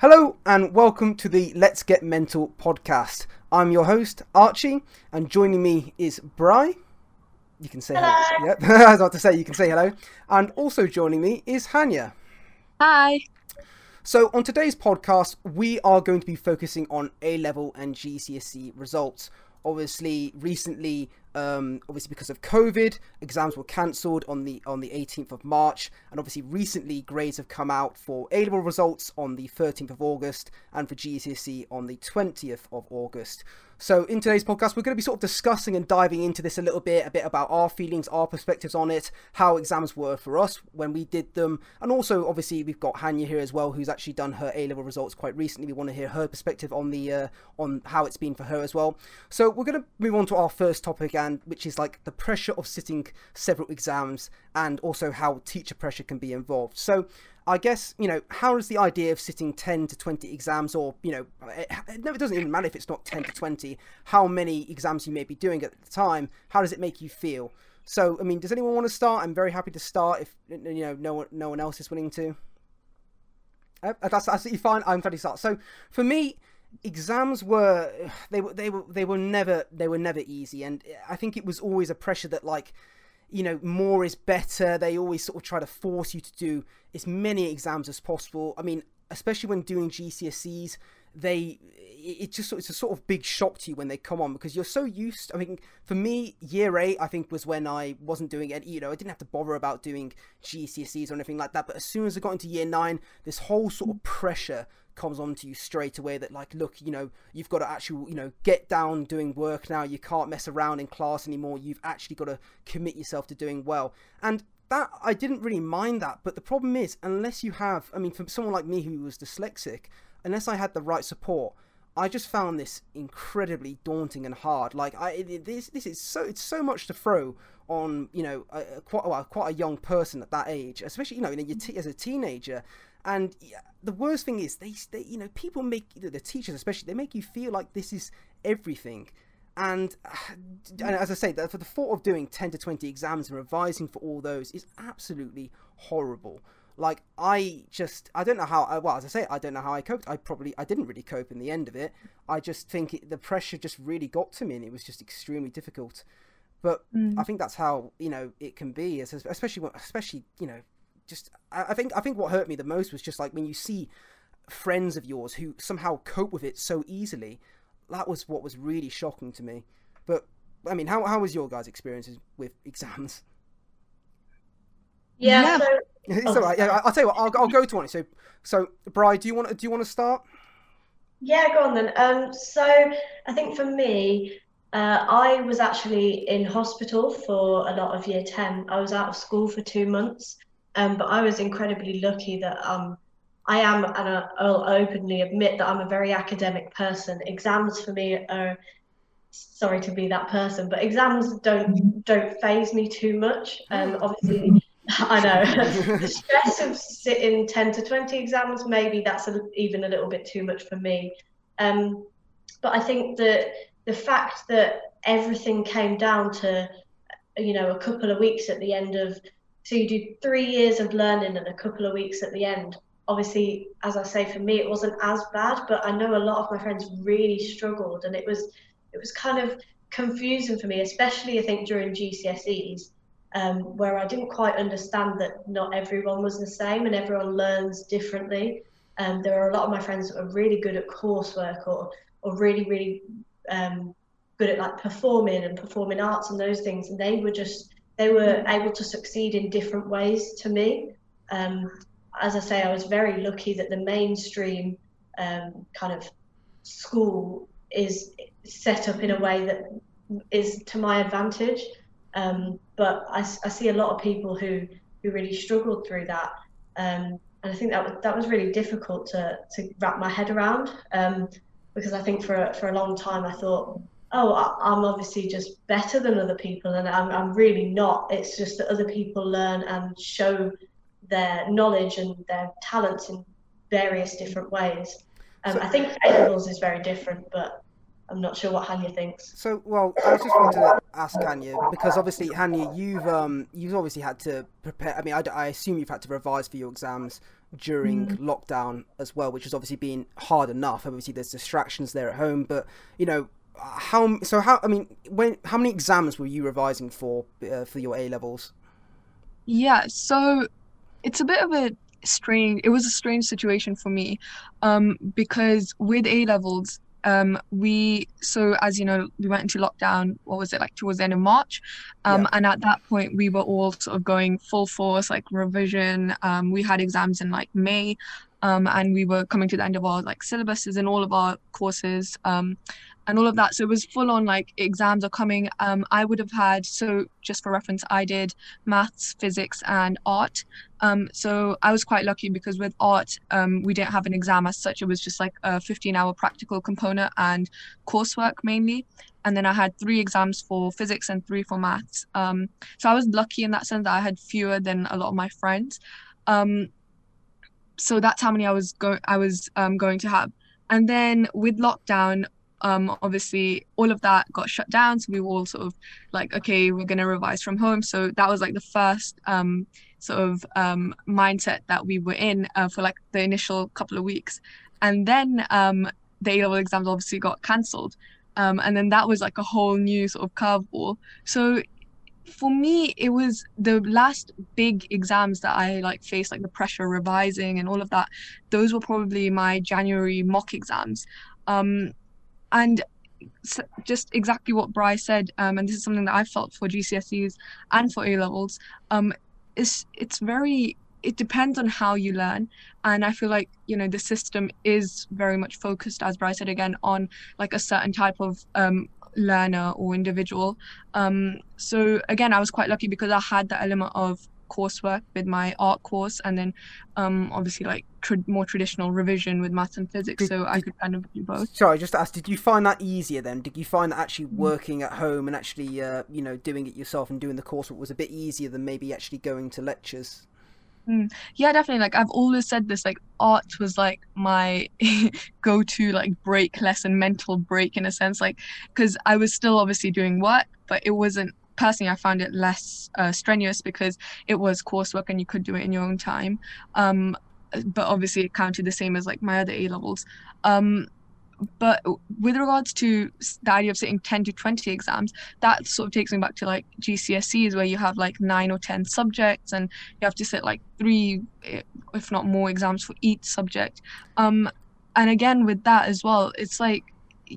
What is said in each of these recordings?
Hello and welcome to the Let's Get Mental podcast. I'm your host, Archie, and joining me is Bry. You can say hello. hello. Yep. I was about to say you can say hello. And also joining me is Hanya. Hi. So on today's podcast, we are going to be focusing on A level and GCSE results. Obviously, recently um, obviously because of COVID, exams were cancelled on the on the 18th of March, and obviously recently grades have come out for A level results on the 13th of August and for GCSE on the 20th of August. So, in today's podcast, we're going to be sort of discussing and diving into this a little bit, a bit about our feelings, our perspectives on it, how exams were for us when we did them, and also, obviously, we've got Hanya here as well, who's actually done her A level results quite recently. We want to hear her perspective on the uh, on how it's been for her as well. So, we're going to move on to our first topic, and which is like the pressure of sitting several exams, and also how teacher pressure can be involved. So, I guess, you know, how does the idea of sitting 10 to 20 exams, or, you know, it, it doesn't even matter if it's not 10 to 20, how many exams you may be doing at the time, how does it make you feel? So, I mean, does anyone want to start? I'm very happy to start if, you know, no one, no one else is willing to. Uh, that's absolutely fine. I'm ready to start. So, for me, exams were they were they were they were never they were never easy and i think it was always a pressure that like you know, more is better. They always sort of try to force you to do as many exams as possible. I mean, especially when doing GCSEs, they it just it's a sort of big shock to you when they come on because you're so used. I mean, for me, year eight I think was when I wasn't doing it. You know, I didn't have to bother about doing GCSEs or anything like that. But as soon as I got into year nine, this whole sort of pressure comes on to you straight away that like look you know you've got to actually you know get down doing work now you can't mess around in class anymore you've actually got to commit yourself to doing well and that I didn't really mind that but the problem is unless you have I mean for someone like me who was dyslexic unless I had the right support I just found this incredibly daunting and hard. Like I, this, this is so it's so much to throw on you know a, a quite well, quite a young person at that age, especially you know, you know as a teenager. And the worst thing is, they, they you know, people make the teachers especially they make you feel like this is everything. And, and as I say, for the thought of doing ten to twenty exams and revising for all those is absolutely horrible. Like I just, I don't know how. I well, as I say, I don't know how I coped. I probably, I didn't really cope in the end of it. I just think it, the pressure just really got to me, and it was just extremely difficult. But mm. I think that's how you know it can be, especially especially you know just I think I think what hurt me the most was just like when you see friends of yours who somehow cope with it so easily. That was what was really shocking to me. But I mean, how how was your guys' experiences with exams? Yeah, so... it's oh, all right. Yeah, I'll tell you what. I'll, I'll go to one. So, so, Bri, do you want to do you want to start? Yeah, go on then. Um, so I think for me, uh, I was actually in hospital for a lot of year 10. I was out of school for two months. Um, but I was incredibly lucky that um, I am, and I'll openly admit that I'm a very academic person. Exams for me are, sorry to be that person, but exams don't don't faze me too much. Um, obviously, I know the stress of sitting ten to twenty exams, maybe that's a, even a little bit too much for me. Um, but I think that the fact that everything came down to, you know, a couple of weeks at the end of so you do three years of learning and a couple of weeks at the end. Obviously, as I say, for me it wasn't as bad, but I know a lot of my friends really struggled, and it was it was kind of confusing for me, especially I think during GCSEs, um, where I didn't quite understand that not everyone was the same and everyone learns differently. Um, there are a lot of my friends that are really good at coursework or or really really um, good at like performing and performing arts and those things, and they were just they were able to succeed in different ways to me. Um, as I say, I was very lucky that the mainstream um, kind of school is set up in a way that is to my advantage. Um, but I, I, see a lot of people who who really struggled through that, um, and I think that was, that was really difficult to to wrap my head around um, because I think for for a long time I thought oh, I'm obviously just better than other people, and I'm, I'm really not. It's just that other people learn and show their knowledge and their talents in various different ways. Um, so, I think A levels is very different, but I'm not sure what Hanya thinks. So, well, I was just wanted to ask Hanya because obviously, Hanya, you've um, you've obviously had to prepare. I mean, I, I assume you've had to revise for your exams during mm. lockdown as well, which has obviously been hard enough. Obviously, there's distractions there at home, but you know, how so? How I mean, when how many exams were you revising for uh, for your A levels? Yeah, so it's a bit of a strange. It was a strange situation for me, um, because with A levels, um, we so as you know we went into lockdown what was it like towards the end of march. Um, yeah. and at that point we were all sort of going full force like revision. Um, we had exams in like may. Um, and we were coming to the end of our like syllabuses and all of our courses. Um, and all of that. So it was full on like exams are coming. Um, I would have had so just for reference, I did maths, physics, and art. Um, so I was quite lucky because with art, um, we didn't have an exam as such. It was just like a 15-hour practical component and coursework mainly. And then I had three exams for physics and three for maths. Um, so I was lucky in that sense that I had fewer than a lot of my friends. Um, so that's how many I was going. I was um, going to have. And then with lockdown, um, obviously all of that got shut down. So we were all sort of like, okay, we're going to revise from home. So that was like the first um, sort of um, mindset that we were in uh, for like the initial couple of weeks. And then um, the A level exams obviously got cancelled. Um, and then that was like a whole new sort of curveball. So for me, it was the last big exams that I like faced, like the pressure revising and all of that. Those were probably my January mock exams. Um, and just exactly what Bryce said, um, and this is something that I felt for GCSEs and for A levels. Um, is it's very it depends on how you learn, and I feel like you know the system is very much focused, as Bryce said again, on like a certain type of um, learner or individual. Um, so again, I was quite lucky because I had the element of coursework with my art course and then um, obviously like more traditional revision with maths and physics did, so i could kind of do both sorry I just ask did you find that easier then did you find that actually mm. working at home and actually uh, you know doing it yourself and doing the coursework was a bit easier than maybe actually going to lectures Mm. Yeah, definitely. Like I've always said this, like art was like my go-to like break lesson, mental break in a sense, like because I was still obviously doing work, but it wasn't personally, I found it less uh, strenuous because it was coursework and you could do it in your own time. Um, but obviously, it counted the same as like my other A levels. Um, but with regards to the idea of sitting 10 to 20 exams that sort of takes me back to like gcse's where you have like nine or 10 subjects and you have to sit like three if not more exams for each subject um and again with that as well it's like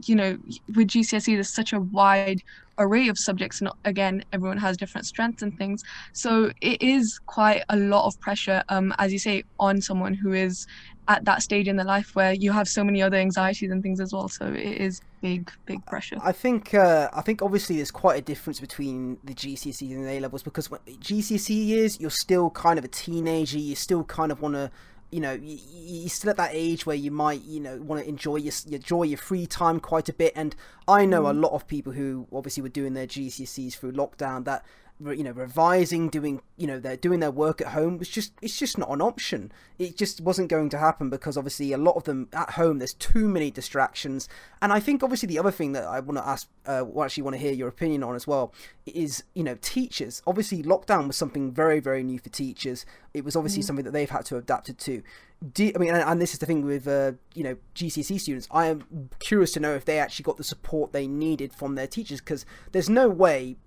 you know with gcse there's such a wide array of subjects and again everyone has different strengths and things. So it is quite a lot of pressure um, as you say on someone who is at that stage in their life where you have so many other anxieties and things as well. So it is big big pressure. I think uh, i think obviously there's quite a difference between the gcse and the a levels because gcse years you're still kind of a teenager you still kind of want to you know you're still at that age where you might you know want to enjoy your enjoy your free time quite a bit and i know mm. a lot of people who obviously were doing their gcse's through lockdown that you know revising doing you know they're doing their work at home was just it's just not an option. It just wasn't going to happen because obviously a lot of them at home there's too many distractions. And i think obviously the other thing that i want to ask uh, well, actually want to hear your opinion on as well is you know teachers. Obviously lockdown was something very very new for teachers. It was obviously mm. something that they've had to adapt to. Do, I mean, and, and, this is the thing with uh, you know GCSE students. I am curious to know if they actually got the support they needed from their teachers because there's no way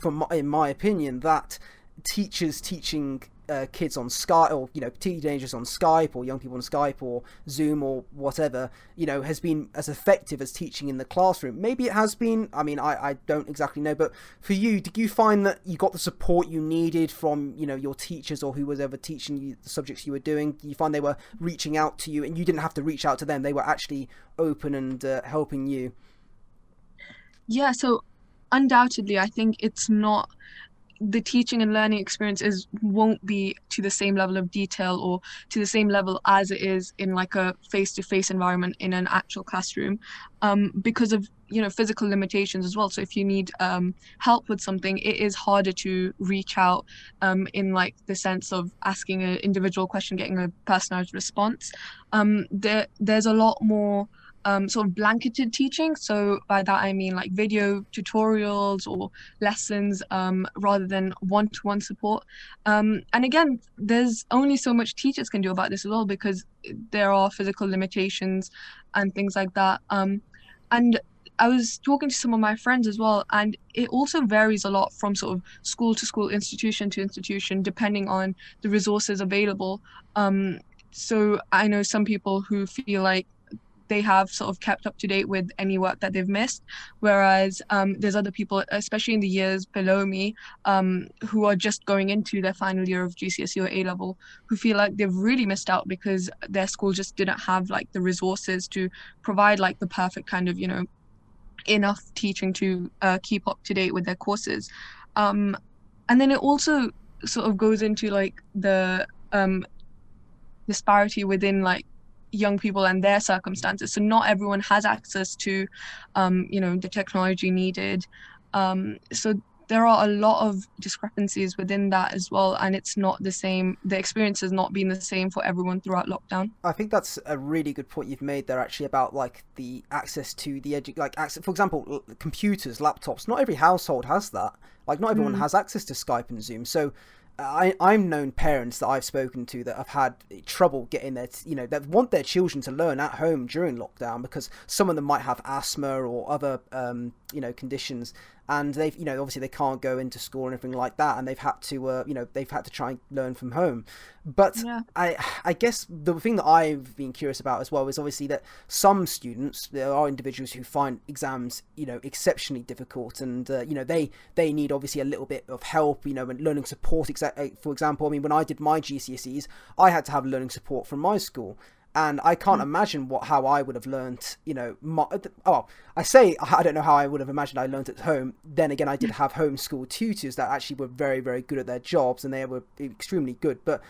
from my, in my opinion, that teachers teaching uh, kids on Skype or you know teenagers on Skype or young people on Skype or Zoom or whatever you know has been as effective as teaching in the classroom. Maybe it has been. I mean, I, I don't exactly know. But for you, did you find that you got the support you needed from you know your teachers or who was ever teaching you the subjects you were doing? Did you find they were reaching out to you and you didn't have to reach out to them? They were actually open and uh, helping you. Yeah. So undoubtedly, I think it's not the teaching and learning experience is won't be to the same level of detail or to the same level as it is in like a face-to-face environment in an actual classroom um, because of you know physical limitations as well. So if you need um, help with something it is harder to reach out um, in like the sense of asking an individual question getting a personalized response. Um, there there's a lot more um, sort of blanketed teaching. So by that I mean like video tutorials or lessons um, rather than one-to-one support. Um, and again, there's only so much teachers can do about this as well because there are physical limitations and things like that. Um, and I was talking to some of my friends as well, and it also varies a lot from sort of school to school, institution to institution, depending on the resources available. Um, so I know some people who feel like they have sort of kept up to date with any work that they've missed, whereas um, there's other people, especially in the years below me, um, who are just going into their final year of GCSE or A level, who feel like they've really missed out because their school just didn't have like the resources to provide like the perfect kind of you know enough teaching to uh, keep up to date with their courses. Um, and then it also sort of goes into like the um, disparity within like young people and their circumstances. So not everyone has access to, um, you know, the technology needed. Um, so there are a lot of discrepancies within that as well and it's not the same the experience has not been the same for everyone throughout lockdown i think that's a really good point you've made there actually about like the access to the edu- like access for example computers laptops not every household has that like not everyone mm. has access to skype and zoom so I, I'm known parents that I've spoken to that have had trouble getting their, you know, that want their children to learn at home during lockdown because some of them might have asthma or other, um, you know, conditions and they've you know obviously they can't go into school or anything like that and they've had to uh, you know they've had to try and learn from home but yeah. i i guess the thing that i've been curious about as well is obviously that some students there are individuals who find exams you know exceptionally difficult and uh, you know they they need obviously a little bit of help you know and learning support uh, for example i mean when i did my gcse's i had to have learning support from my school and I can't mm. imagine what how I would have learned. You know, my, oh, I say I don't know how I would have imagined I learned at home. Then again, I did hmm. have homeschool tutors that actually were very very good at their jobs, and they were extremely good. But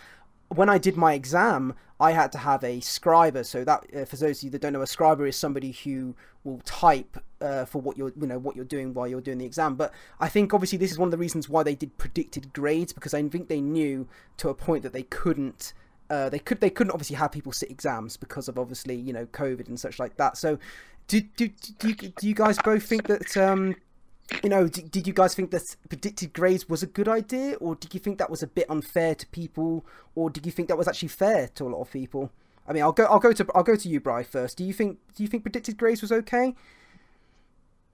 when I did my exam, I had to have a scriber. So that, uh, for those of you that don't know, a scriber is somebody who will type uh, for what you're, you know, what you're doing while you're doing the exam. But I think obviously this is one of the reasons why they did predicted grades because I think they knew to a point that they couldn't uh, they could they couldn't obviously have people sit exams because of obviously you know COVID and such like that. So, do do do you, do you guys both think that um, you know did, did you guys think that predicted grades was a good idea, or did you think that was a bit unfair to people, or did you think that was actually fair to a lot of people? I mean, I'll go I'll go to I'll go to you, Bry, first. Do you think do you think predicted grades was okay?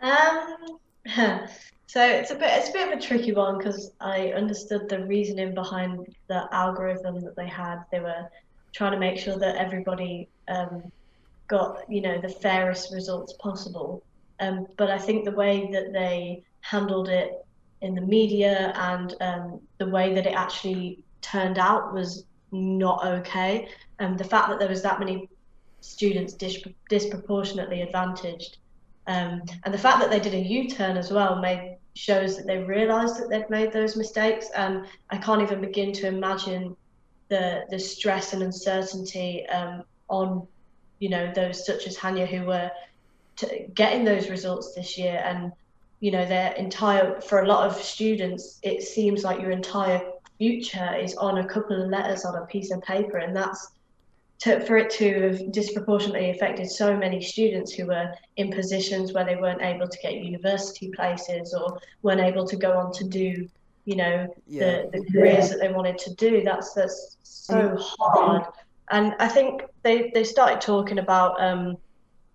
Um. So it's a bit it's a bit of a tricky one because I understood the reasoning behind the algorithm that they had. They were trying to make sure that everybody um, got you know the fairest results possible. Um, but I think the way that they handled it in the media and um, the way that it actually turned out was not okay. And the fact that there was that many students dis- disproportionately advantaged, um, and the fact that they did a U-turn as well made shows that they realised that they'd made those mistakes. And I can't even begin to imagine the the stress and uncertainty um, on, you know, those such as Hanya who were t- getting those results this year. And you know, their entire for a lot of students, it seems like your entire future is on a couple of letters on a piece of paper, and that's to, for it to have disproportionately affected so many students who were in positions where they weren't able to get university places or weren't able to go on to do, you know, yeah. the, the careers yeah. that they wanted to do. That's that's so hard. And I think they, they started talking about um,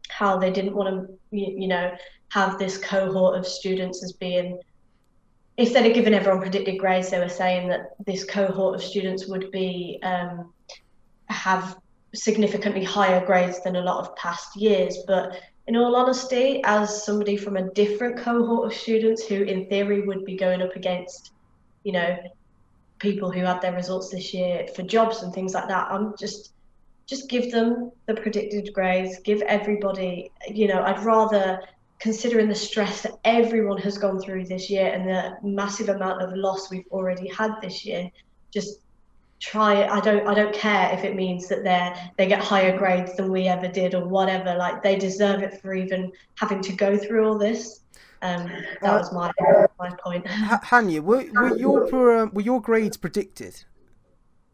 how they didn't want to, you, you know, have this cohort of students as being instead of giving everyone predicted grades, they were saying that this cohort of students would be um, have significantly higher grades than a lot of past years. But in all honesty, as somebody from a different cohort of students who, in theory, would be going up against, you know, people who had their results this year for jobs and things like that, I'm just just give them the predicted grades, give everybody, you know, I'd rather considering the stress that everyone has gone through this year and the massive amount of loss we've already had this year, just try it. I don't I don't care if it means that they're they get higher grades than we ever did or whatever. Like they deserve it for even having to go through all this. Um, that uh, was my my point. Hanya, were, were your uh, were your grades predicted?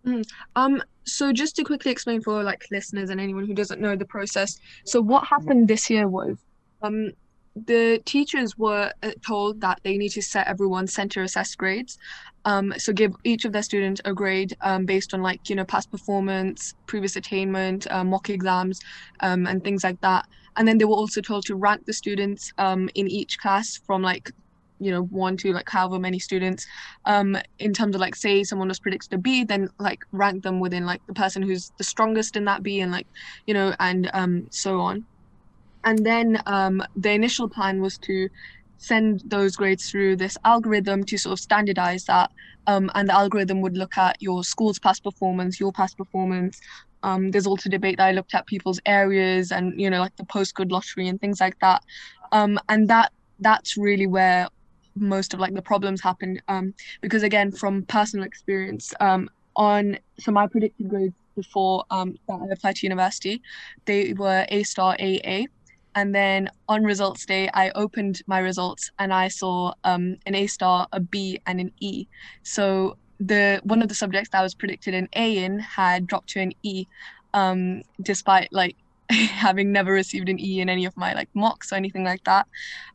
Mm, um, so just to quickly explain for like listeners and anyone who doesn't know the process. So what happened this year was um the teachers were uh, told that they need to set everyone's center assessed grades. Um, so give each of their students a grade um, based on like you know past performance previous attainment uh, mock exams um, and things like that. And then they were also told to rank the students um, in each class from like you know one to like however many students. Um in terms of like say someone was predicted a b then like rank them within like the person who's the strongest in that b and like you know and um so on and then um, the initial plan was to send those grades through this algorithm to sort of standardize that. Um, and the algorithm would look at your school's past performance, your past performance. Um, there's also debate that I looked at people's areas and you know like the postcode lottery and things like that. Um, and that that's really where most of like the problems happen. Um, because again, from personal experience, um, on so my predicted grades before um, that I applied to university, they were A star AA and then on results day, I opened my results and I saw um, an A star, a B, and an E. So the one of the subjects that was predicted an A in had dropped to an E, um, despite like having never received an E in any of my like mocks or anything like that.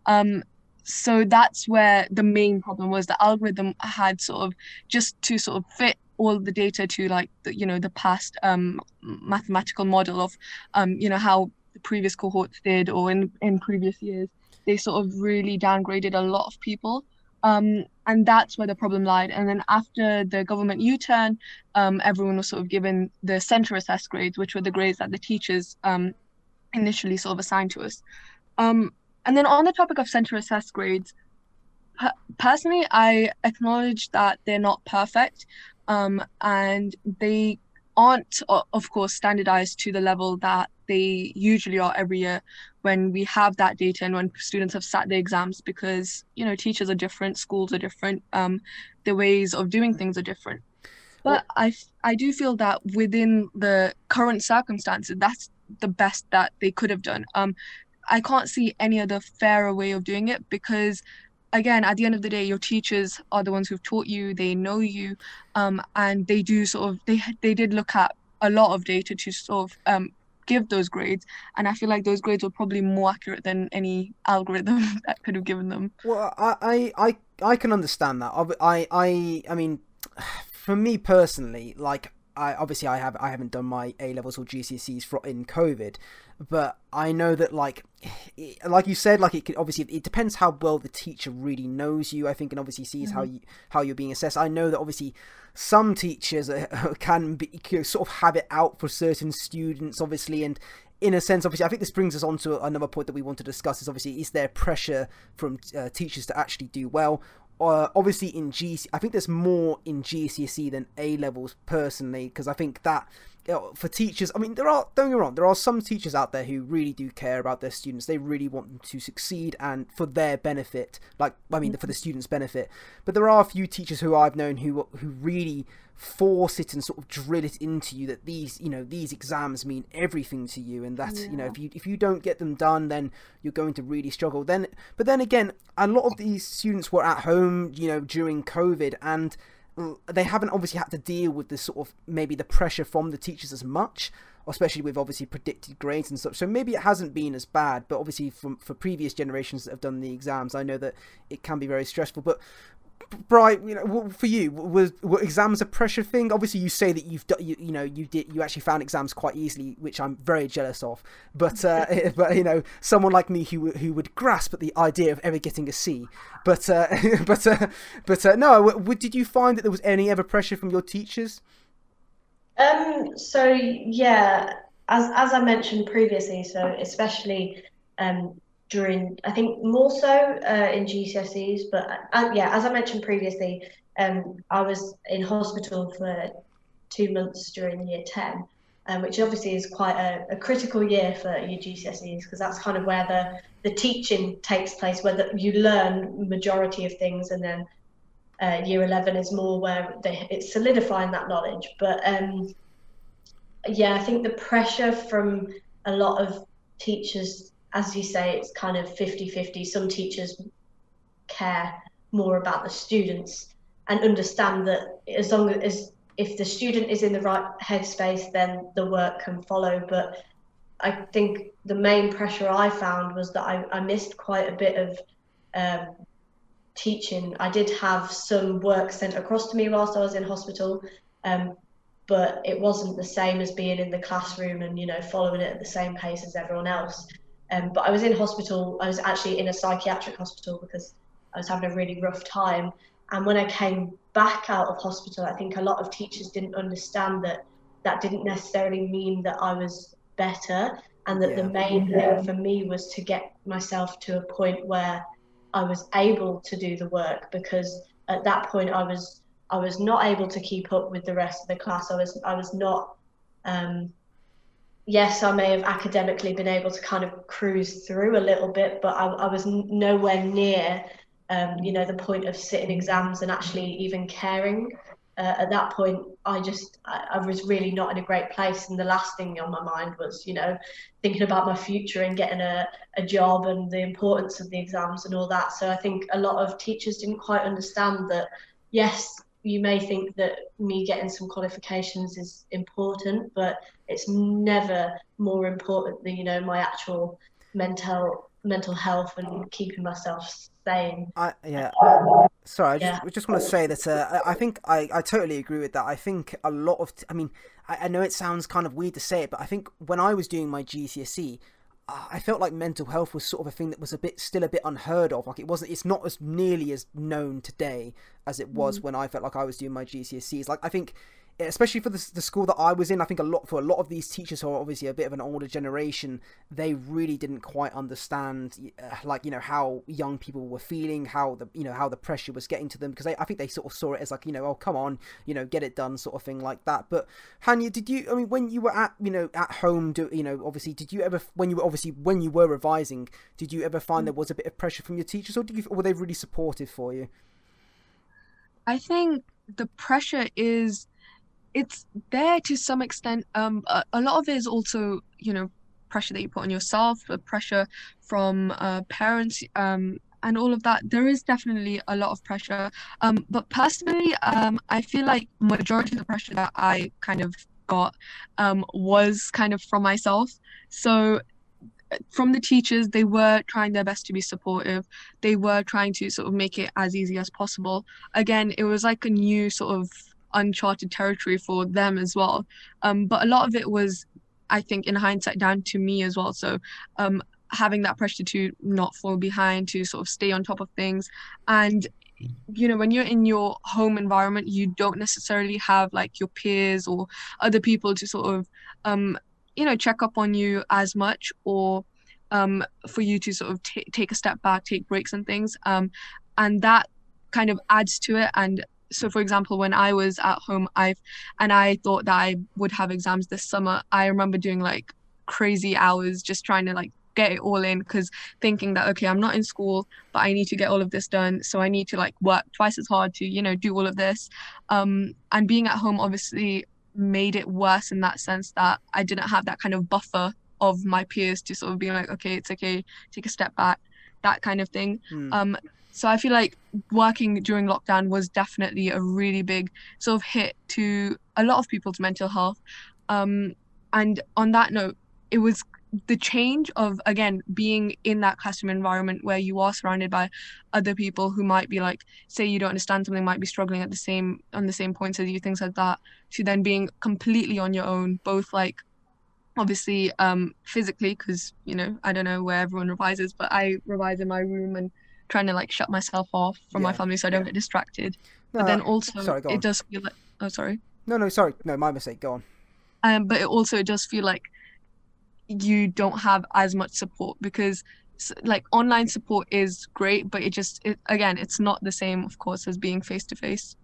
Um, so that's where the main problem was. The algorithm had sort of just to sort of fit all the data to like the, you know the past um, mathematical model of um, you know how previous cohorts did or in, in previous years, they sort of really downgraded a lot of people. Um, and that's where the problem lied. And then after the government U turn, um, everyone was sort of given the center assessed grades, which were the grades that the teachers um, initially sort of assigned to us. Um, and then on the topic of center assessed grades, personally, I acknowledge that they're not perfect um, and they aren't, of course, standardized to the level that they usually are every year when we have that data and when students have sat the exams because you know teachers are different schools are different um, the ways of doing things are different. But i i do feel that within the current circumstances that's the best that they could have done. Um i can't see any other fairer way of doing it because again at the end of the day your teachers are the ones who've taught you they know you um, and they do sort of they they did look at a lot of data to sort of um, give those grades and i feel like those grades were probably more accurate than any algorithm that could have given them. Well i i i can understand that. I i i mean for me personally like I obviously I have I haven't done my A levels or GCSEs for, in COVID, but I know that like like you said like it could obviously it depends how well the teacher really knows you I think and obviously sees mm-hmm. how you how you're being assessed. I know that obviously some teachers can be sort of have it out for certain students, obviously, and in a sense, obviously, I think this brings us on to another point that we want to discuss. Is obviously, is there pressure from uh, teachers to actually do well? Uh, obviously, in GC, I think there's more in GCSE than A levels personally, because I think that for teachers, I mean, there are, don't get me wrong, there are some teachers out there who really do care about their students. They really want them to succeed and for their benefit, like, I mean, for the students' benefit. But there are a few teachers who I've known who, who really force it and sort of drill it into you that these, you know, these exams mean everything to you and that, yeah. you know, if you, if you don't get them done, then you're going to really struggle. Then, but then again, a lot of these students were at home, you know, during COVID and, they haven't obviously had to deal with the sort of maybe the pressure from the teachers as much especially with obviously predicted grades and stuff so maybe it hasn't been as bad but obviously from for previous generations that have done the exams i know that it can be very stressful but Bright, you know, for you, was were exams a pressure thing? Obviously, you say that you've done, you, you know, you did, you actually found exams quite easily, which I'm very jealous of. But, uh, but you know, someone like me who who would grasp at the idea of ever getting a C. But, uh, but, uh, but uh, no, did you find that there was any ever pressure from your teachers? Um. So yeah, as as I mentioned previously, so especially um during, I think more so uh, in GCSEs, but uh, yeah, as I mentioned previously, um, I was in hospital for two months during year 10, um, which obviously is quite a, a critical year for your GCSEs because that's kind of where the, the teaching takes place, where the, you learn majority of things and then uh, year 11 is more where they, it's solidifying that knowledge. But um, yeah, I think the pressure from a lot of teachers as you say, it's kind of 50 50. Some teachers care more about the students and understand that as long as if the student is in the right headspace, then the work can follow. But I think the main pressure I found was that I, I missed quite a bit of um, teaching. I did have some work sent across to me whilst I was in hospital, um, but it wasn't the same as being in the classroom and you know following it at the same pace as everyone else. Um, but I was in hospital. I was actually in a psychiatric hospital because I was having a really rough time. And when I came back out of hospital, I think a lot of teachers didn't understand that that didn't necessarily mean that I was better, and that yeah. the main thing for me was to get myself to a point where I was able to do the work because at that point I was I was not able to keep up with the rest of the class. I was I was not. Um, yes, I may have academically been able to kind of cruise through a little bit, but I, I was nowhere near, um, you know, the point of sitting exams and actually even caring uh, at that point, I just I, I, was really not in a great place, and the last thing on my mind was, you know, thinking about my future and getting a, a job and the importance of the exams and all that. So I think a lot of teachers didn't quite understand that. Yes, you may think that me getting some qualifications is important, but it's never more important than you know my actual mental mental health and keeping myself sane. I yeah. Sorry, I just, yeah. just want to say that uh, I think I, I totally agree with that. I think a lot of, I mean, I, I know it sounds kind of weird to say it, but I think when I was doing my GCSE, I felt like mental health was sort of a thing that was a bit still a bit unheard of. Like it wasn't, it's not as nearly as known today as it was mm. when I felt like I was doing my GCSEs. Like I think especially for the, the school that I was in, I think a lot for a lot of these teachers who are obviously a bit of an older generation, they really didn't quite understand, uh, like you know how young people were feeling, how the you know how the pressure was getting to them, because I think they sort of saw it as like you know oh come on you know get it done sort of thing like that. But Hanya, did you? I mean, when you were at you know at home, do you know obviously did you ever when you were obviously when you were revising, did you ever find mm. there was a bit of pressure from your teachers, or did you or were they really supportive for you? I think the pressure is it's there to some extent. Um, a, a, lot of it is also, you know, pressure that you put on yourself, the pressure from uh, parents, um, and all of that. There is definitely a lot of pressure. Um, but personally, um, I feel like majority of the pressure that I kind of got um, was kind of from myself. So from the teachers, they were trying their best to be supportive. They were trying to sort of make it as easy as possible. Again, it was like a new sort of uncharted territory for them as well. Um, but a lot of it was, I think, in hindsight, down to me as well. So um, having that pressure to not fall behind, to sort of stay on top of things, and you know when you're in your home environment you don't necessarily have like your peers or other people to sort of um you know check up on you as much or um for you to sort of t- take a step back take breaks and things um and that kind of adds to it and so for example when i was at home i've and i thought that i would have exams this summer i remember doing like crazy hours just trying to like get it all in because thinking that okay i'm not in school but i need to get all of this done. So i need to like work twice as hard to you know do all of this. Um and being at home obviously made it worse in that sense that i didn't have that kind of buffer of my peers to sort of be like okay it's okay take a step back that kind of thing. Mm. um so I feel like working during lockdown was definitely a really big sort of hit to a lot of people's mental health. Um, and on that note, it was the change of again being in that classroom environment where you are surrounded by other people who might be like say you don't understand something might be struggling at the same on the same points as you things like that to then being completely on your own both like obviously um physically because you know i don't know where everyone revises but i revise in my room and trying to like shut myself off from yeah. my family so I don't get distracted. No, but then also sorry, it does feel like oh sorry. No, no, sorry. No, my mistake. Go on. Um, but it also does feel like you don't have as much support because like online support is great, but it just it, again it's not the same, of course, as being face to face.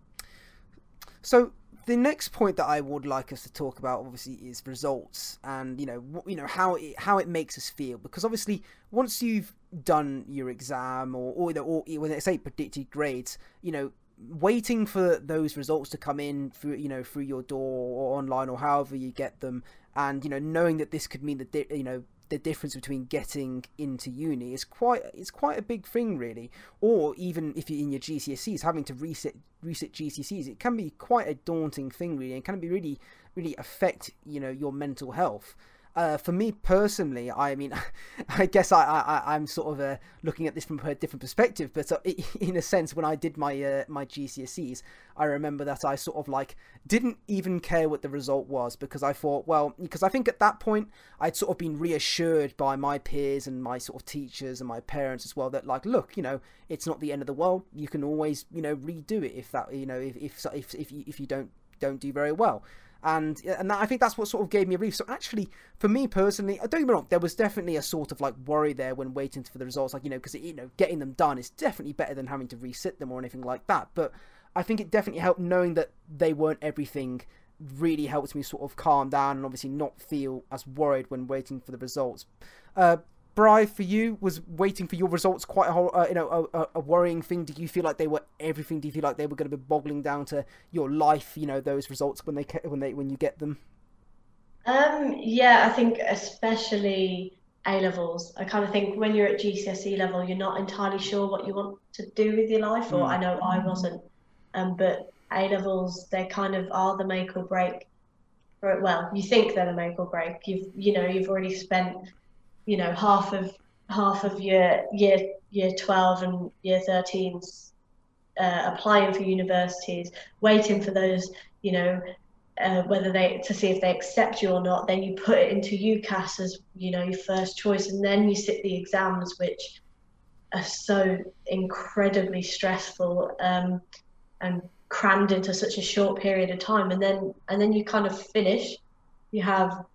So the next point that I would like us to talk about, obviously, is results, and you know, you know how it how it makes us feel. Because obviously, once you've done your exam, or or, or when they say predicted grades, you know, waiting for those results to come in through you know through your door or online or however you get them, and you know, knowing that this could mean that you know the difference between getting into uni is quite it's quite a big thing really. Or even if you're in your GCSEs having to reset reset GCSEs it can be quite a daunting thing really and can be really really affect you know your mental health uh, for me personally, I mean, I guess I, I I'm sort of uh, looking at this from a different perspective. But uh, in a sense, when I did my uh, my GCSEs, I remember that I sort of like didn't even care what the result was because I thought, well, because I think at that point I'd sort of been reassured by my peers and my sort of teachers and my parents as well that like, look, you know, it's not the end of the world. You can always, you know, redo it if that, you know, if if if if you, if you don't don't do very well and and that, I think that's what sort of gave me a relief. So actually, for me personally, I don't get wrong, there was definitely a sort of like worry there when waiting for the results, like you know, because you know, getting them done is definitely better than having to resit them or anything like that. But I think it definitely helped knowing that they weren't everything. Really helped me sort of calm down and obviously not feel as worried when waiting for the results. Uh, Bri, for you, was waiting for your results quite a uh, you know a, a, worrying thing? Did you feel like they were everything? Do you feel like they were going to be boggling down to your life? You know those results when they when they when you get them. Um, yeah, I think especially A levels. I kind of think when you're at GCSE level, you're not entirely sure what you want to do with your life, or mm. I know I wasn't. Um, but A levels, they kind of are the make or break. For, well, you think they're the make or break. You've you know you've already spent you know half of half of year year year 12 and year 13s uh, applying for universities waiting for those you know uh, whether they to see if they accept you or not then you put it into UCAS as you know your first choice and then you sit the exams which are so incredibly stressful um, and crammed into such a short period of time and then and then you kind of finish. You have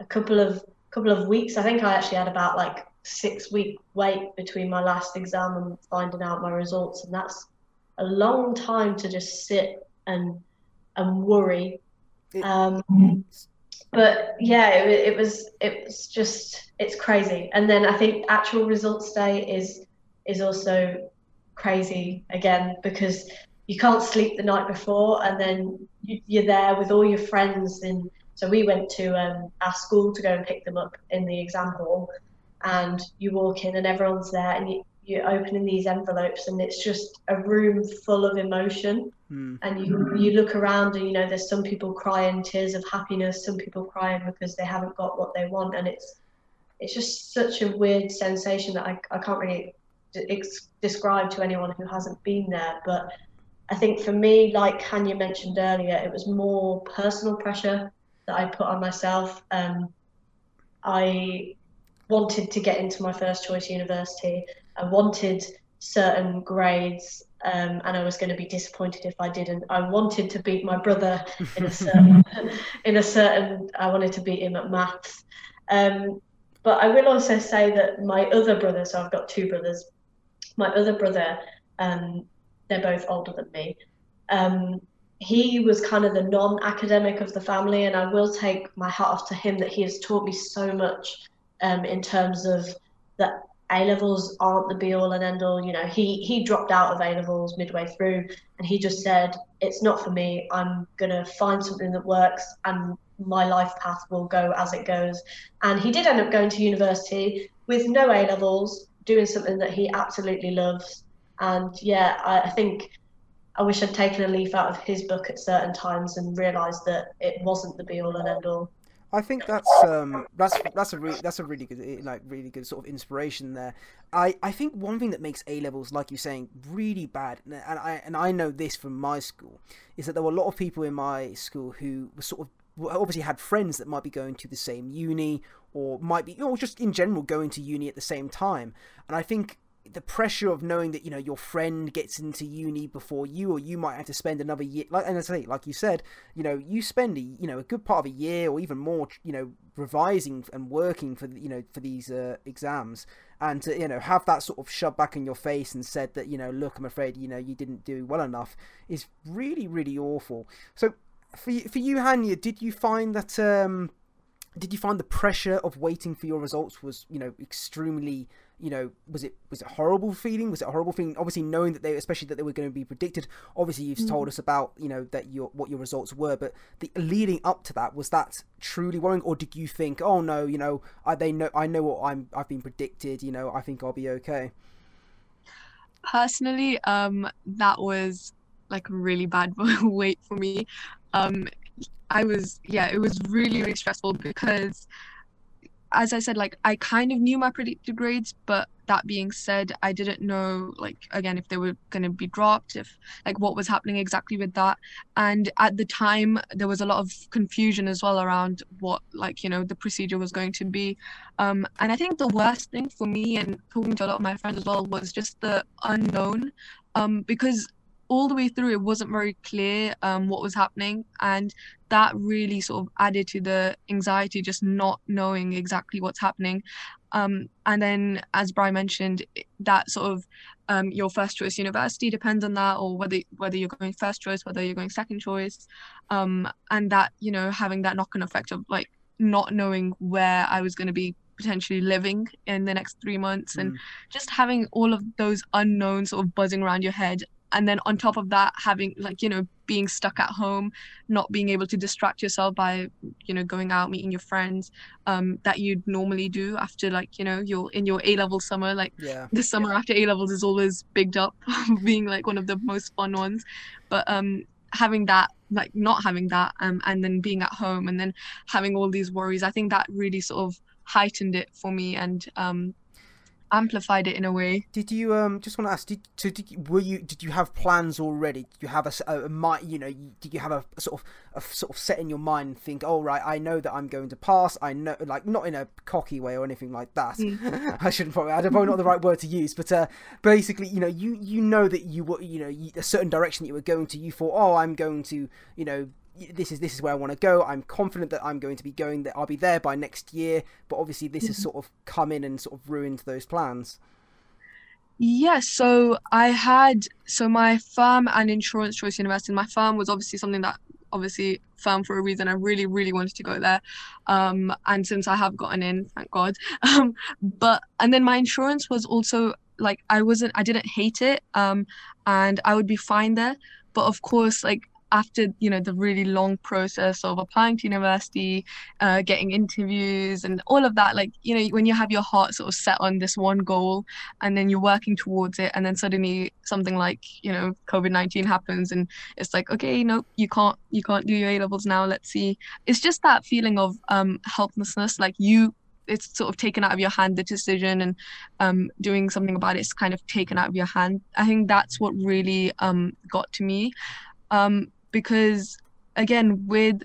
a couple of couple of weeks. I think I actually had about like six week wait between my last exam and finding out my results, and that's a long time to just sit and and worry. Um, but yeah, it, it was it was just it's crazy. And then I think actual results day is is also crazy again because you can't sleep the night before, and then you, you're there with all your friends and so we went to um, our school to go and pick them up in the exam hall, and you walk in and everyone's there, and you, you're opening these envelopes, and it's just a room full of emotion. Mm. And you you look around, and you know there's some people crying tears of happiness, some people crying because they haven't got what they want, and it's it's just such a weird sensation that I, I can't really ex- describe to anyone who hasn't been there. But I think for me, like Hanya mentioned earlier, it was more personal pressure that I put on myself. Um, I wanted to get into my first choice university. I wanted certain grades, um, and I was going to be disappointed if I didn't. I wanted to beat my brother in a certain, in a certain. I wanted to beat him at maths. Um, but I will also say that my other brother, so I've got two brothers. My other brother, um, they're both older than me. He was kind of the non-academic of the family, and I will take my hat off to him that he has taught me so much um, in terms of that A levels aren't the be all and end all. You know, he he dropped out of A levels midway through, and he just said, "It's not for me. I'm gonna find something that works, and my life path will go as it goes." And he did end up going to university with no A levels, doing something that he absolutely loves. And yeah, I, I think I wish I'd taken a leaf out of his book at certain times and realised that it wasn't the be all and end all. I think that's um that's that's a re- that's a really good eh, like really good sort of inspiration there. I, I think one thing that makes A levels, like you're saying, really bad, and I and I know this from my school, is that there were a lot of people in my school who were sort of obviously had friends that might be going to the same uni or might be or just in general going to uni at the same time, and I think the pressure of knowing that you know your friend gets into uni before you or you might have to spend another year like and I say like you said you know you spend a you know a good part of a year or even more you know revising and working for you know for these uh, exams. And to you know have that sort of shoved back in your face and said that you know look I'm afraid you know you didn't do well enough is really really awful. So for for you Hanya did you find that um did you find the pressure of waiting for your results was you know extremely you know was it was it horrible feeling? Was it a horrible feeling? Obviously knowing that they especially that they were going to be predicted obviously you've mm. told us about you know that your what your results were but the leading up to that was that truly worrying or did you think oh no you know I they know I know what I'm I've been predicted you know I think I'll be okay personally um that was like a really bad wait for me. Um I was yeah, it was really really stressful because as I said, like I kind of knew my predicted grades, but that being said, I didn't know like again if they were going to be dropped, if like what was happening exactly with that. And at the time, there was a lot of confusion as well around what like you know the procedure was going to be. Um, and I think the worst thing for me and talking to a lot of my friends as well was just the unknown, um, because all the way through it wasn't very clear um, what was happening. And that really sort of added to the anxiety just not knowing exactly what's happening. Um, and then as Brian mentioned that sort of um, your first choice university depends on that or whether whether you're going first choice whether you're going second choice. Um, and that you know having that knock-on effect of like not knowing where I was going to be potentially living in the next three months and mm. just having all of those unknowns sort of buzzing around your head and then on top of that having like you know being stuck at home not being able to distract yourself by you know going out meeting your friends um that you'd normally do after like you know you're in your a level summer like yeah the summer yeah. after a levels is always bigged up being like one of the most fun ones but um having that like not having that um and then being at home and then having all these worries i think that really sort of heightened it for me and um amplified it in a way. Did you um just want to ask? Did, so did you, were you did you have plans already? Did you have a, a, a you know did you have a, a, sort of a sort of set in your mind and think oh right I know that I'm going to pass I know like not in a cocky way or anything like that. Mm. I shouldn't probably I don't probably not the right word to use but uh basically you know you you know that you were you know you, a certain direction that you were going to you thought oh I'm going to you know this is this is where I want to go. I'm confident that I'm going to be going that I'll be there by next year. But obviously, this has mm-hmm. sort of come in and sort of ruined those plans. Yeah, so I had so my firm and insurance choice university. My firm was obviously something that obviously firm for a reason. I really, really wanted to go there. Um, and since I have gotten in, thank God. Um, but and then my insurance was also like I wasn't I didn't hate it. Um, and I would be fine there. But of course, like after you know the really long process of applying to university uh, getting interviews and all of that like you know when you have your heart sort of set on this one goal and then you're working towards it and then suddenly something like you know covid-19 happens and it's like okay no you can't you can't do your a levels now let's see. It's just that feeling of um helplessness like you it's sort of taken out of your hand the decision and um, doing something about it is kind of taken out of your hand. I think that's what really um, got to me. Um, because again with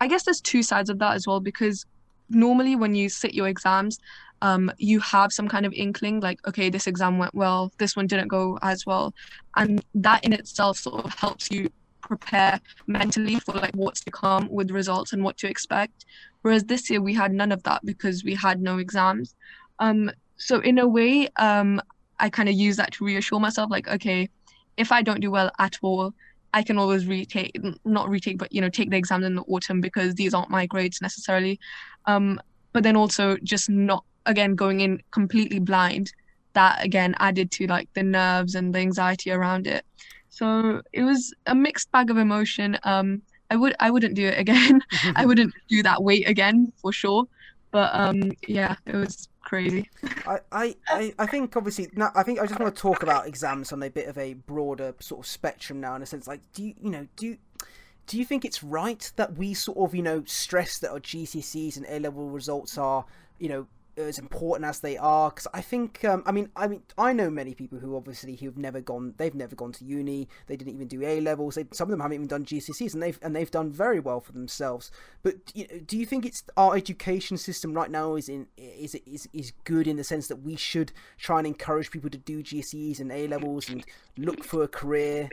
i guess there's two sides of that as well because normally when you sit your exams um, you have some kind of inkling like okay this exam went well this one didn't go as well. And that in itself sort of helps you prepare mentally for like what's to come with results and what to expect. Whereas this year we had none of that because we had no exams. Um, so in a way um, i kind of use that to reassure myself like okay if i don't do well at all I can always retake, not retake, but you know, take the exams in the autumn because these aren't my grades necessarily. Um, but then also just not again going in completely blind. That again added to like the nerves and the anxiety around it. So it was a mixed bag of emotion. Um, I would I wouldn't do it again. I wouldn't do that weight again for sure. But um, yeah, it was crazy. I, I, I think obviously now I think I just want to talk about exams on a bit of a broader sort of spectrum now in a sense like do you you know do do you think it's right that we sort of you know stress that our GCSEs and A level results are you know as important as they are because i think um, i mean i mean i know many people who obviously who've never gone they've never gone to uni they didn't even do a levels they, some of them haven't even done gcse's and they've and they've done very well for themselves. But you know, do you think it's our education system right now is in is is is good in the sense that we should try and encourage people to do gcse's and a levels and look for a career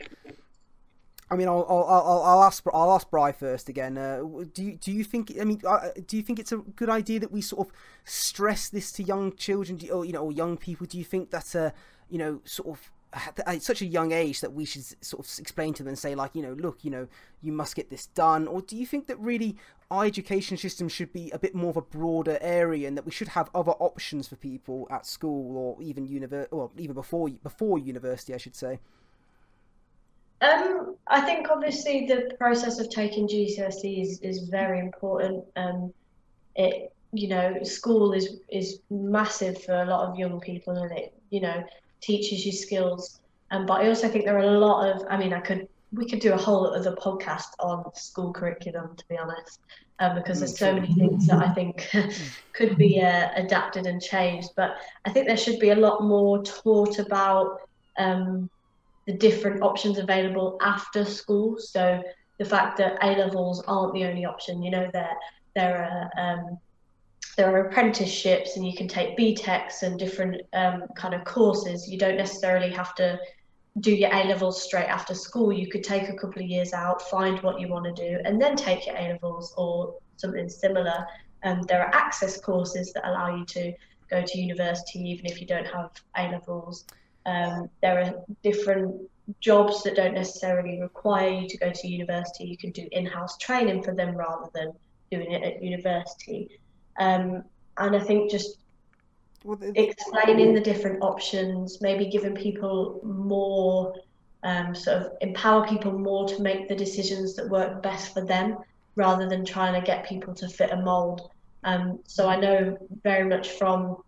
I mean, I'll, I'll, I'll, I'll ask I'll ask Bry first again. Uh, do you do you think? I mean, uh, do you think it's a good idea that we sort of stress this to young children, do you, or you know, or young people? Do you think that uh, you know, sort of at such a young age that we should sort of explain to them and say like you know look you know you must get this done or do you think that really our education system should be a bit more of a broader area and that we should have other options for people at school or even univer- or even before before university I should say um, I think obviously the process of taking GCSE is, is very important. Um, it you know school is is massive for a lot of young people and it you know teaches you skills. Um, but I also think there are a lot of I mean I could we could do a whole other podcast on school curriculum to be honest um, because there's so many things that I think could be uh, adapted and changed. But I think there should be a lot more taught about um, the different options available after school. So the fact that A levels aren't the only option, you know, there there are um, there are apprenticeships and you can take BTECs and different um, kind of courses. You don't necessarily have to do your A levels straight after school. You could take a couple of years out, find what you want to do, and then take your A levels or something similar. Um, there are access courses that allow you to go to university even if you don't have A levels. Um, there are different jobs that don't necessarily require you to go to university. You can do in-house training for them rather than doing it at university. Um, and I think just well, explaining the different options, maybe giving people more, um, sort of empower people more to make the decisions that work best for them, rather than trying to get people to fit a mold. Um, so I know very much from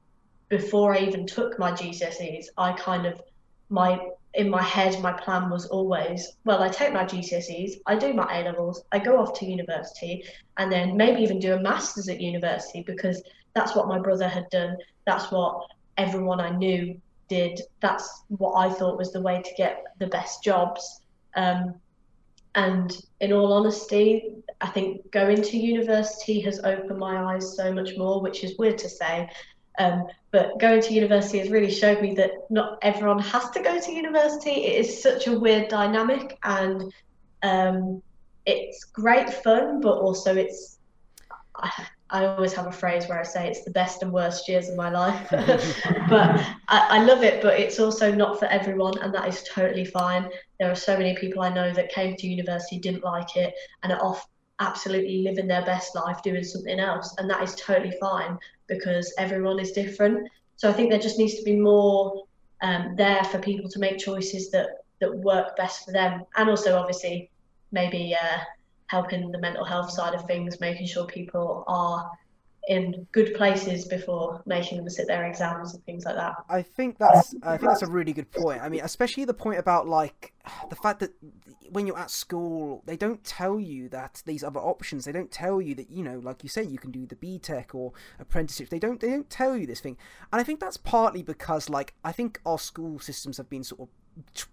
before I even took my GCSEs, I kind of my in my head my plan was always well I take my GCSEs, I do my A levels, I go off to university, and then maybe even do a masters at university because that's what my brother had done. That's what everyone I knew did. That's what I thought was the way to get the best jobs. Um, and in all honesty, I think going to university has opened my eyes so much more, which is weird to say. Um, but going to university has really showed me that not everyone has to go to university. It is such a weird dynamic, and um, it's great fun, but also it's. I, I, always have a phrase where I say it's the best and worst years of my life, but I, I love it. But it's also not for everyone, and that is totally fine. There are so many people I know that came to university didn't like it and are off absolutely living their best life doing something else and that is totally fine because everyone is different. So i think there just needs to be more um, there for people to make choices that that work best for them. And also obviously maybe uh, helping the mental health side of things making sure people are in good places before making them sit their exams and things like that. I think that's I think that's a really good point. I mean, especially the point about like the fact that when you're at school, they don't tell you that these other options. They don't tell you that you know, like you say, you can do the BTEC or apprenticeship. They don't they don't tell you this thing, and I think that's partly because like I think our school systems have been sort of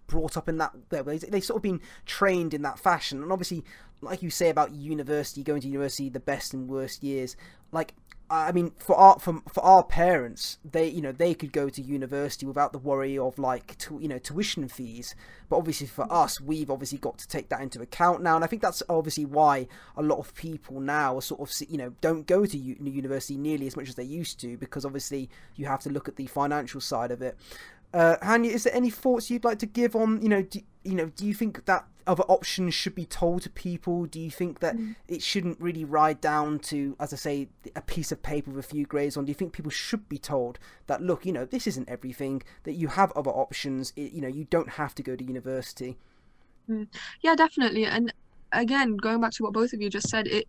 brought up in that way. They, they've sort of been trained in that fashion, and obviously, like you say about university, going to university, the best and worst years. Like I mean, for our for, for our parents, they you know they could go to university without the worry of like to, you know tuition fees. But obviously for mm. us, we've obviously got to take that into account now, and I think that's obviously why a lot of people now are sort of you know don't go to university nearly as much as they used to because obviously you have to look at the financial side of it. Uh, Hanya, is there any thoughts you'd like to give on you know do, you know do you think that other options should be told to people? Do you think that mm. it shouldn't really ride down to, as I say, a piece of paper with a few grades on? Do you think people should be told that, look, you know, this isn't everything, that you have other options, it, you know, you don't have to go to university? Mm. Yeah, definitely. And again going back to what both of you just said it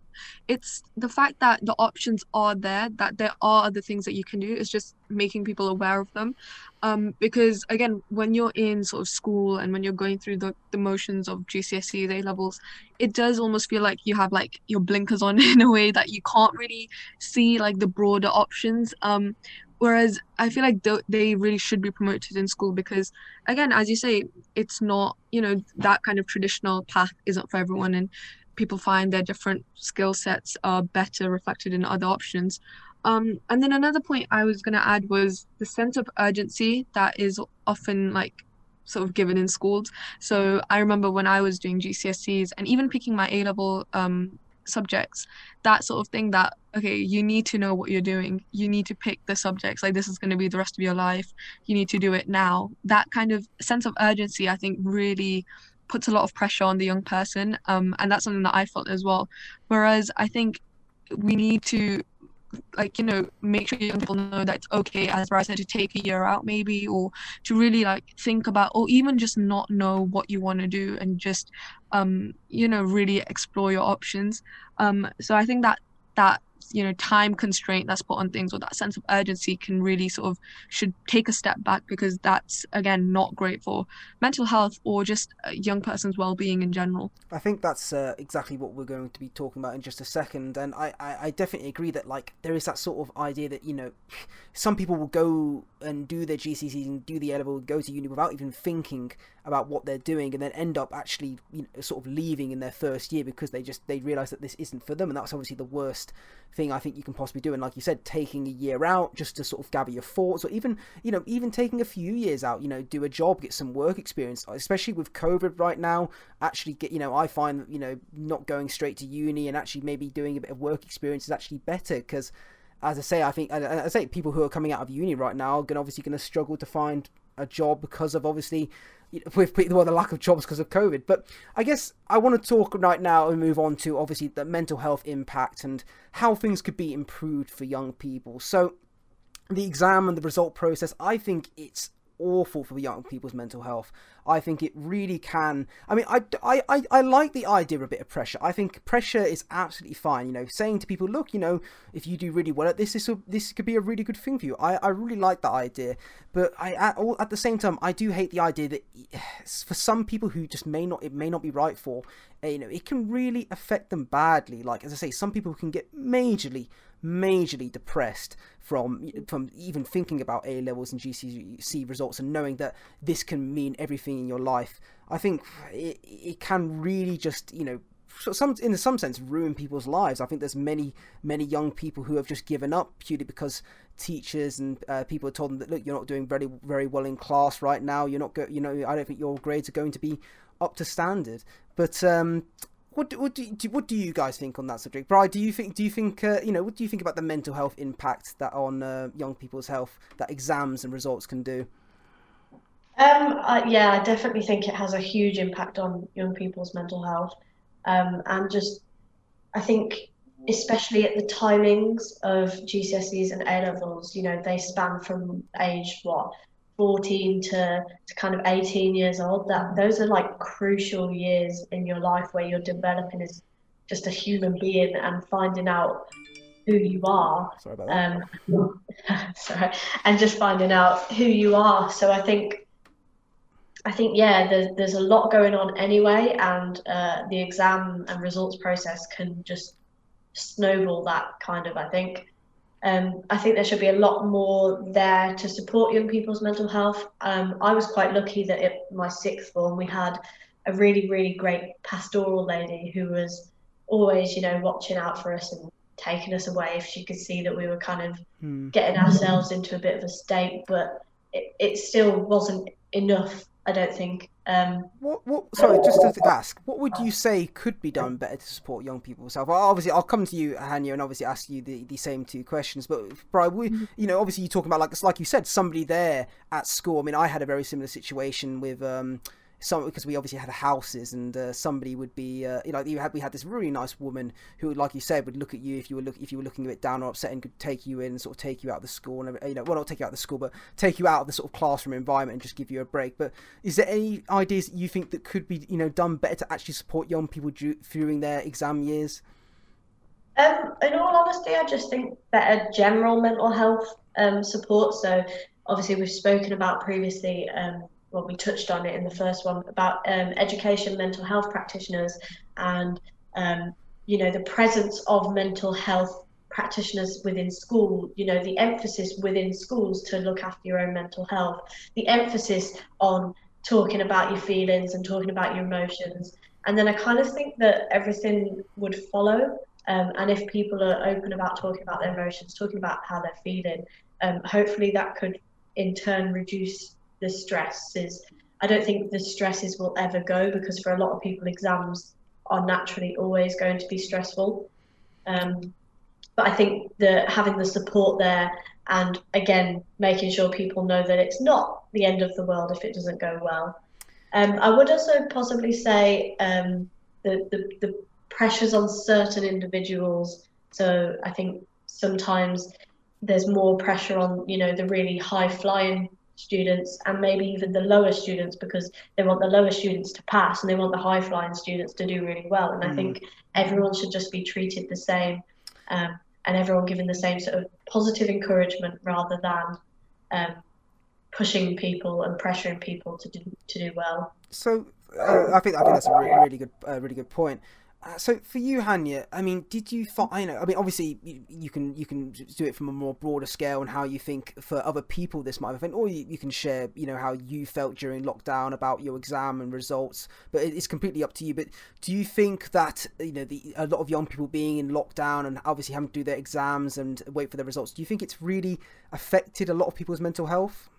it's the fact that the options are there that there are other things that you can do is just making people aware of them. Um because again when you're in sort of school and when you're going through the, the motions of GCSE A levels it does almost feel like you have like your blinkers on in a way that you can't really see like the broader options. Um whereas i feel like they really should be promoted in school because again as you say it's not you know that kind of traditional path isn't for everyone and people find their different skill sets are better reflected in other options. Um, and then another point i was going to add was the sense of urgency that is often like sort of given in schools. So i remember when i was doing gcse's and even picking my a level um, subjects that sort of thing that okay you need to know what you're doing. You need to pick the subjects. Like this is going to be the rest of your life. You need to do it now. That kind of sense of urgency i think really puts a lot of pressure on the young person um, and that's something that i felt as well. Whereas i think we need to like you know make sure young people know that it's okay as I said to take a year out maybe or to really like think about or even just not know what you want to do and just um you know really explore your options. Um so I think that that you know time constraint that's put on things or that sense of urgency can really sort of should take a step back because that's again not great for mental health or just a young person's well-being in general. I think that's uh, exactly what we're going to be talking about in just a second. And I, I, I definitely agree that like there is that sort of idea that you know some people will go and do their gcse's and do the A level go to uni without even thinking about what they're doing and then end up actually you know, sort of leaving in their first year because they just they realize that this isn't for them and that's obviously the worst thing I think you can possibly do. And like you said taking a year out just to sort of gather your thoughts or even you know even taking a few years out you know do a job get some work experience especially with covid right now actually get you know I find you know not going straight to uni and actually maybe doing a bit of work experience is actually better because as I say, I think I say people who are coming out of uni right now are going obviously going to struggle to find a job because of obviously with well, the lack of jobs because of COVID. But I guess I want to talk right now and move on to obviously the mental health impact and how things could be improved for young people. So the exam and the result process, I think it's awful for young people's mental health. I think it really can. I mean, I, I, I, I like the idea of a bit of pressure. I think pressure is absolutely fine. You know, saying to people, look, you know, if you do really well at this, this, this could be a really good thing for you. I, I really like that idea. But I, at, all, at the same time, I do hate the idea that for some people who just may not, it may not be right for, eh, you know, it can really affect them badly. Like, as I say, some people can get majorly, majorly depressed from from even thinking about A levels and GCSE results and knowing that this can mean everything in your life. I think it, it can really just you know some in some sense ruin people's lives. I think there's many many young people who have just given up purely because teachers and uh, people have told them that look you're not doing very very well in class right now. You're not go you know I don't think your grades are going to be up to standard. But um, what do, what do, you, what do you guys think on that subject, Brian? Do you think do you think uh, you know what do you think about the mental health impact that on uh, young people's health that exams and results can do? Um, uh, yeah, I definitely think it has a huge impact on young people's mental health, um, and just I think especially at the timings of GCSEs and A levels, you know, they span from age what 14 to, to kind of 18 years old that those are like crucial years in your life where you're developing as just a human being and finding out who you are. Sorry about that. Um, sorry. And just finding out who you are. So i think i think yeah there's, there's a lot going on anyway and uh, the exam and results process can just snowball that kind of i think um, I think there should be a lot more there to support young people's mental health. Um, I was quite lucky that at my sixth form we had a really, really great pastoral lady who was always, you know, watching out for us and taking us away if she could see that we were kind of hmm. getting ourselves into a bit of a state. But it, it still wasn't enough I don't think. Um, what? What? Sorry, just to ask, what would you say could be done better to support young people? Well, obviously, I'll come to you, Hania, and obviously ask you the, the same two questions. But Brian, we, mm-hmm. you know, obviously, you talking about like like you said, somebody there at school. I mean, I had a very similar situation with. Um, some because we obviously had houses and uh, somebody would be uh, you know you had we had this really nice woman who like you said would look at you if you were look if you were looking a bit down or upset and could take you in sort of take you out of the school and you know well not take you out of the school but take you out of the sort of classroom environment and just give you a break. But is there any ideas that you think that could be you know done better to actually support young people during their exam years? Um, in all honesty I just think better general mental health um, support. So obviously we've spoken about previously um, well, we touched on it in the first one about um, education, mental health practitioners, and um, you know the presence of mental health practitioners within school. You know the emphasis within schools to look after your own mental health. The emphasis on talking about your feelings and talking about your emotions. And then I kind of think that everything would follow. Um, and if people are open about talking about their emotions, talking about how they're feeling, um, hopefully that could in turn reduce the stress is I don't think the stresses will ever go because for a lot of people exams are naturally always going to be stressful. Um, but I think that having the support there and again making sure people know that it's not the end of the world if it doesn't go well. Um, I would also possibly say um, the, the the pressures on certain individuals. So I think sometimes there's more pressure on you know the really high flying students and maybe even the lower students because they want the lower students to pass and they want the high flying students to do really well. And mm. I think everyone should just be treated the same um, and everyone given the same sort of positive encouragement rather than um, pushing people and pressuring people to do to do well. So uh, I think I think that's a really, really good uh, really good point. Uh, so for you, Hanya, I mean, did you find? I know, I mean, obviously you, you, can you can do it from a more broader scale and how you think for other people this might have been, or you, you can share, you know, how you felt during lockdown about your exam and results. But it's completely up to you. But do you think that you know the a lot of young people being in lockdown and obviously having to do their exams and wait for the results, do you think it's really affected a lot of people's mental health?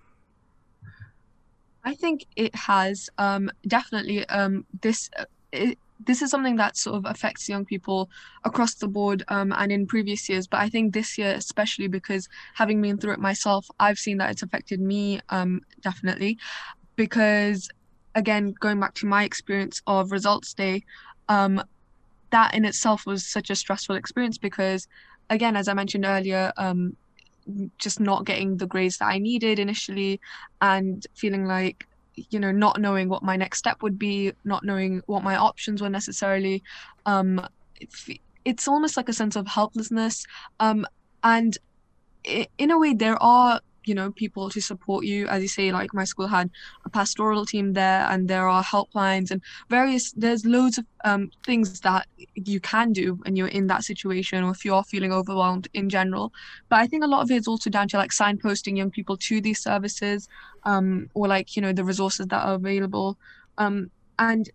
I think it has um, definitely. Um, this uh, it, this is something that sort of affects young people across the board um, and in previous years. But I think this year, especially because having been through it myself, I've seen that it's affected me um, definitely. Because again, going back to my experience of results day, um, that in itself was such a stressful experience because, again, as I mentioned earlier, um, just not getting the grades that I needed initially and feeling like you know not knowing what my next step would be not knowing what my options were necessarily. Um it's almost like a sense of helplessness. Um and in a way there are you know people to support you. As you say like my school had a pastoral team there and there are helplines and various there's loads of um, things that you can do when you're in that situation or if you're feeling overwhelmed in general. But i think a lot of it is also down to like signposting young people to these services um, or like you know the resources that are available. Um, and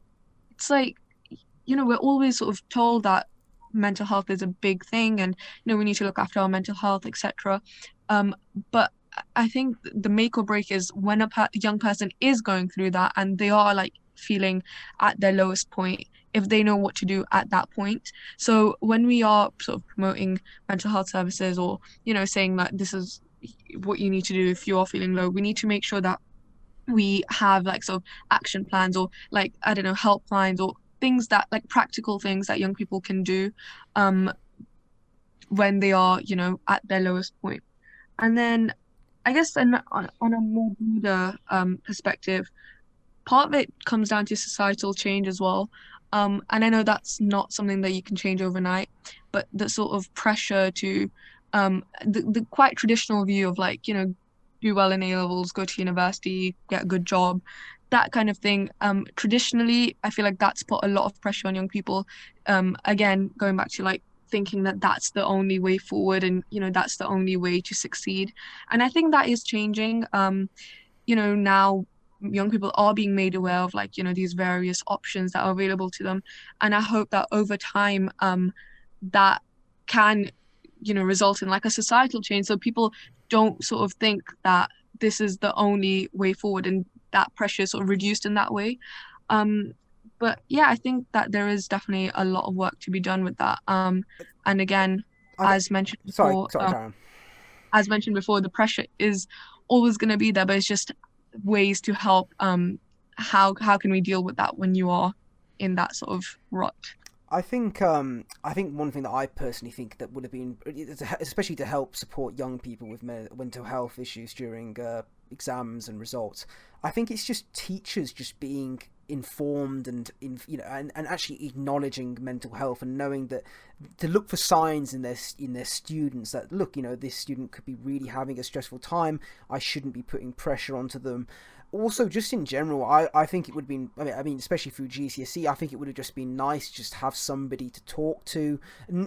it's like you know we're always sort of told that mental health is a big thing and you know we need to look after our mental health etc um, but I think the make or break is when a per- young person is going through that and they are like feeling at their lowest point if they know what to do at that point. So when we are sort of promoting mental health services or you know saying that this is what you need to do if you are feeling low, we need to make sure that we have like sort of action plans or like I don't know helplines or things that like practical things that young people can do um when they are you know at their lowest point. And then I guess on, on a more broader um, perspective, part of it comes down to societal change as well. Um, and I know that's not something that you can change overnight, but the sort of pressure to um, the, the quite traditional view of like, you know, do well in A levels, go to university, get a good job, that kind of thing. Um, traditionally, I feel like that's put a lot of pressure on young people. Um, again, going back to like thinking that that's the only way forward and you know that's the only way to succeed. And i think that is changing. Um you know now young people are being made aware of like you know these various options that are available to them. And i hope that over time um that can you know result in like a societal change. So people don't sort of think that this is the only way forward and that pressure is sort of reduced in that way. Um but yeah i think that there is definitely a lot of work to be done with that. Um and again I, as mentioned before sorry, sorry, um, as mentioned before the pressure is always going to be there but it's just ways to help um how how can we deal with that when you are in that sort of rut? I think um, I think one thing that I personally think that would have been, especially to help support young people with mental health issues during uh, exams and results, I think it's just teachers just being informed and in you know and, and actually acknowledging mental health and knowing that to look for signs in their in their students that look you know this student could be really having a stressful time. I shouldn't be putting pressure onto them. Also just in general I, I think it would have been I mean, I mean especially through GCSE I think it would have just been nice just have somebody to talk to.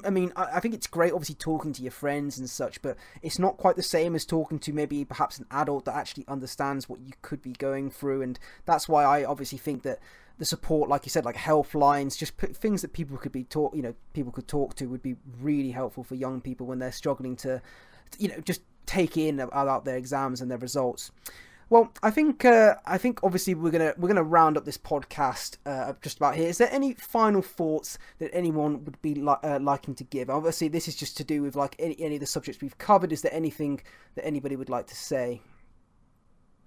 I mean I, I think it's great obviously talking to your friends and such but it's not quite the same as talking to maybe perhaps an adult that actually understands what you could be going through. And that's why I obviously think that the support like you said like health lines just put things that people could be talk you know people could talk to would be really helpful for young people when they're struggling to you know just take in about their exams and their results Well, I think uh, I think obviously we're gonna we're gonna round up this podcast uh, just about here. Is there any final thoughts that anyone would be li- uh, liking to give? Obviously, this is just to do with like any any of the subjects we've covered. Is there anything that anybody would like to say?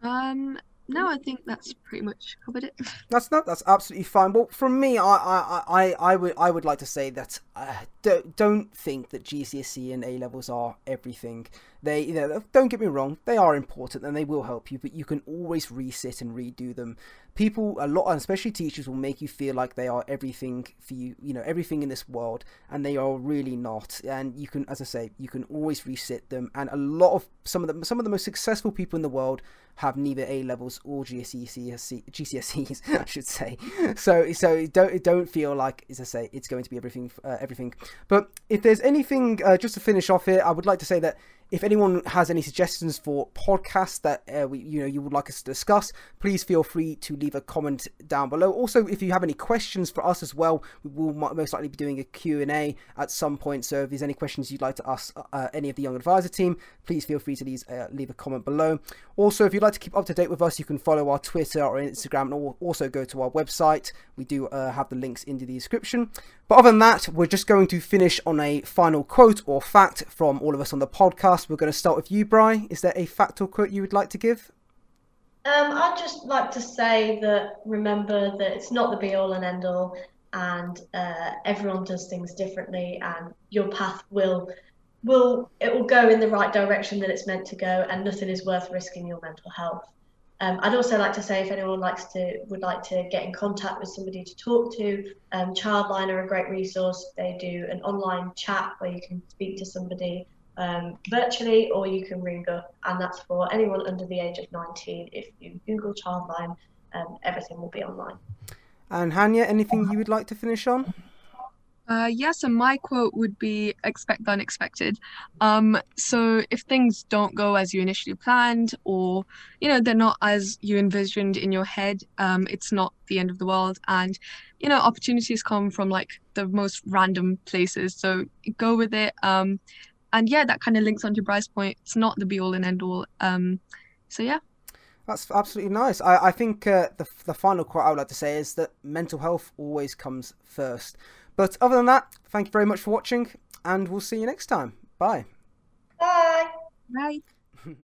Um, no, I think that's pretty much covered it. That's not that's absolutely fine. Well, from me, I I, I, I would I would like to say that uh, don't don't think that GCSE and A levels are everything. They you know don't get me wrong, they are important and they will help you, but you can always resit and redo them. People a lot, especially teachers, will make you feel like they are everything for you. You know everything in this world, and they are really not. And you can, as I say, you can always resit them. And a lot of some of the some of the most successful people in the world have neither A levels or GCSE, GCSEs, I should say. So so don't don't feel like, as I say, it's going to be everything uh, everything. But if there's anything, uh, just to finish off here, I would like to say that if anyone has any suggestions for podcasts that uh, we, you know you would like us to discuss, please feel free to leave a comment down below. Also, if you have any questions for us as well, we will most likely be doing a Q&A at some point. So if there's any questions you'd like to ask uh, any of the Young Advisor team, please feel free to leave, uh, leave a comment below. Also, if you'd like to keep up to date with us, you can follow our Twitter or Instagram and also go to our website. We do uh, have the links in the description. But other than that, we're just going to finish on a final quote or fact from all of us on the podcast. We're going to start with you, Bry. Is there a fact or quote you would like to give? Um, I'd just like to say that remember that it's not the be all and end all, and uh, everyone does things differently, and your path will will it will go in the right direction that it's meant to go, and nothing is worth risking your mental health. Um, I'd also like to say if anyone likes to would like to get in contact with somebody to talk to, um, Childline are a great resource. They do an online chat where you can speak to somebody um, virtually, or you can ring up, and that's for anyone under the age of 19. If you Google Childline, um, everything will be online. And Hanya, anything you would like to finish on? Uh, yeah, so my quote would be expect the unexpected. Um, so if things don't go as you initially planned, or you know they're not as you envisioned in your head, um, it's not the end of the world. And you know opportunities come from like the most random places. So go with it. Um, and yeah, that kind of links onto Bryce's point. It's not the be all and end all. Um, so yeah. That's absolutely nice. I, I think uh, the, the final quote I would like to say is that mental health always comes first. But other than that, thank you very much for watching, and we'll see you next time. Bye. Bye. Bye.